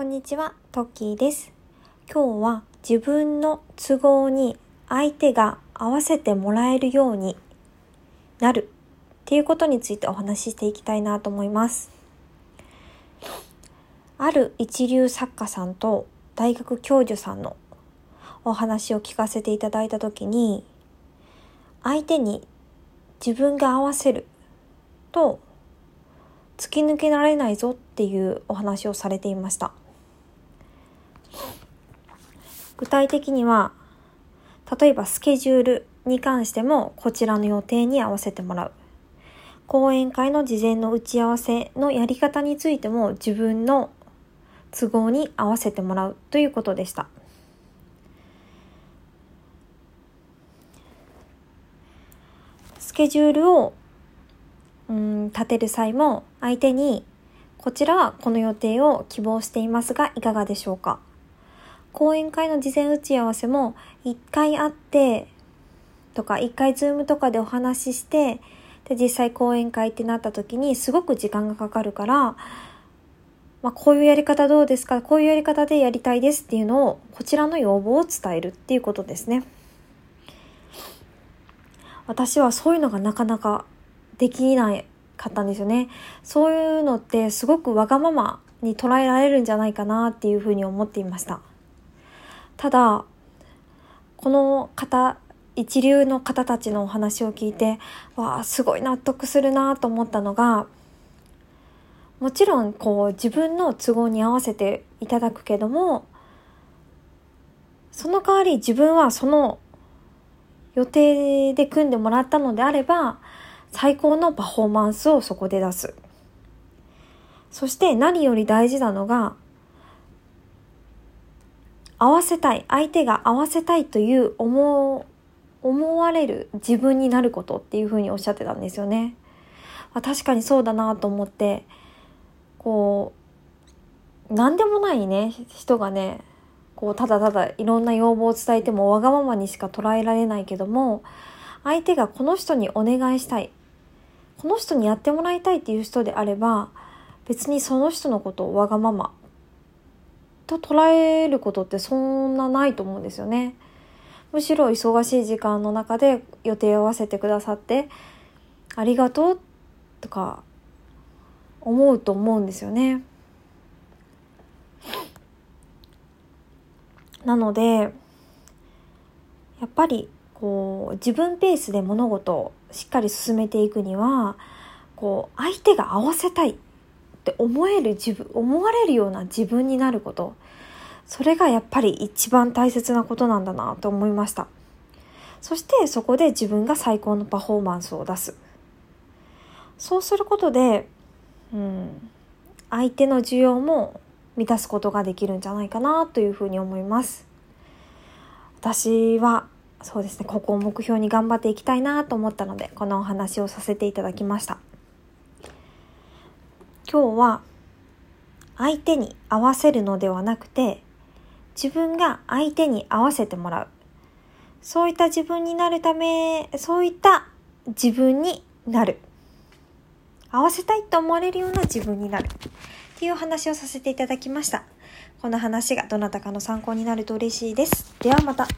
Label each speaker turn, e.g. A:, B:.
A: こんにちは、トッキーです。今日は自分の都合に相手が合わせてもらえるようになるっていうことについてお話ししていきたいなと思います。ある一流作家さんと大学教授さんのお話を聞かせていただいたときに、相手に自分が合わせると突き抜けられないぞっていうお話をされていました。具体的には、例えばスケジュールに関してもこちらの予定に合わせてもらう。講演会の事前の打ち合わせのやり方についても自分の都合に合わせてもらうということでした。スケジュールをうん立てる際も相手にこちらはこの予定を希望していますがいかがでしょうか？講演会の事前打ち合わせも一回会ってとか一回ズームとかでお話ししてで実際講演会ってなった時にすごく時間がかかるからまあ、こういうやり方どうですかこういうやり方でやりたいですっていうのをこちらの要望を伝えるっていうことですね。私はそういうのがなかなかできないかったんですよね。そういうのってすごくわがままに捉えられるんじゃないかなっていうふうに思っていました。ただ、この方、一流の方たちのお話を聞いて、わあ、すごい納得するなと思ったのが、もちろんこう自分の都合に合わせていただくけども、その代わり自分はその予定で組んでもらったのであれば、最高のパフォーマンスをそこで出す。そして何より大事なのが、合わせたい、相手が合わせたいという思、われる自分になることっていうふうにおっしゃってたんですよね。あ確かにそうだなと思って、こう、何でもないね、人がね、こう、ただただいろんな要望を伝えてもわがままにしか捉えられないけども、相手がこの人にお願いしたい、この人にやってもらいたいっていう人であれば、別にその人のことをわがままと捉えることってそんなないと思うんですよね。むしろ忙しい時間の中で予定を合わせてくださって、ありがとうとか思うと思うんですよね。なので、やっぱりこう自分ペースで物事をしっかり進めていくには、こう相手が合わせたいって思える自分、思われるような自分になること。それがやっぱり一番大切なことなんだなと思いました。そしてそこで自分が最高のパフォーマンスを出す。そうすることで、うん、相手の需要も満たすことができるんじゃないかなというふうに思います。私はそうですね、ここを目標に頑張っていきたいなと思ったので、このお話をさせていただきました。今日は相手に合わせるのではなくて、自分が相手に合わせてもらう。そういった自分になるため、そういった自分になる。合わせたいと思われるような自分になる。っていう話をさせていただきました。この話がどなたかの参考になると嬉しいです。ではまた。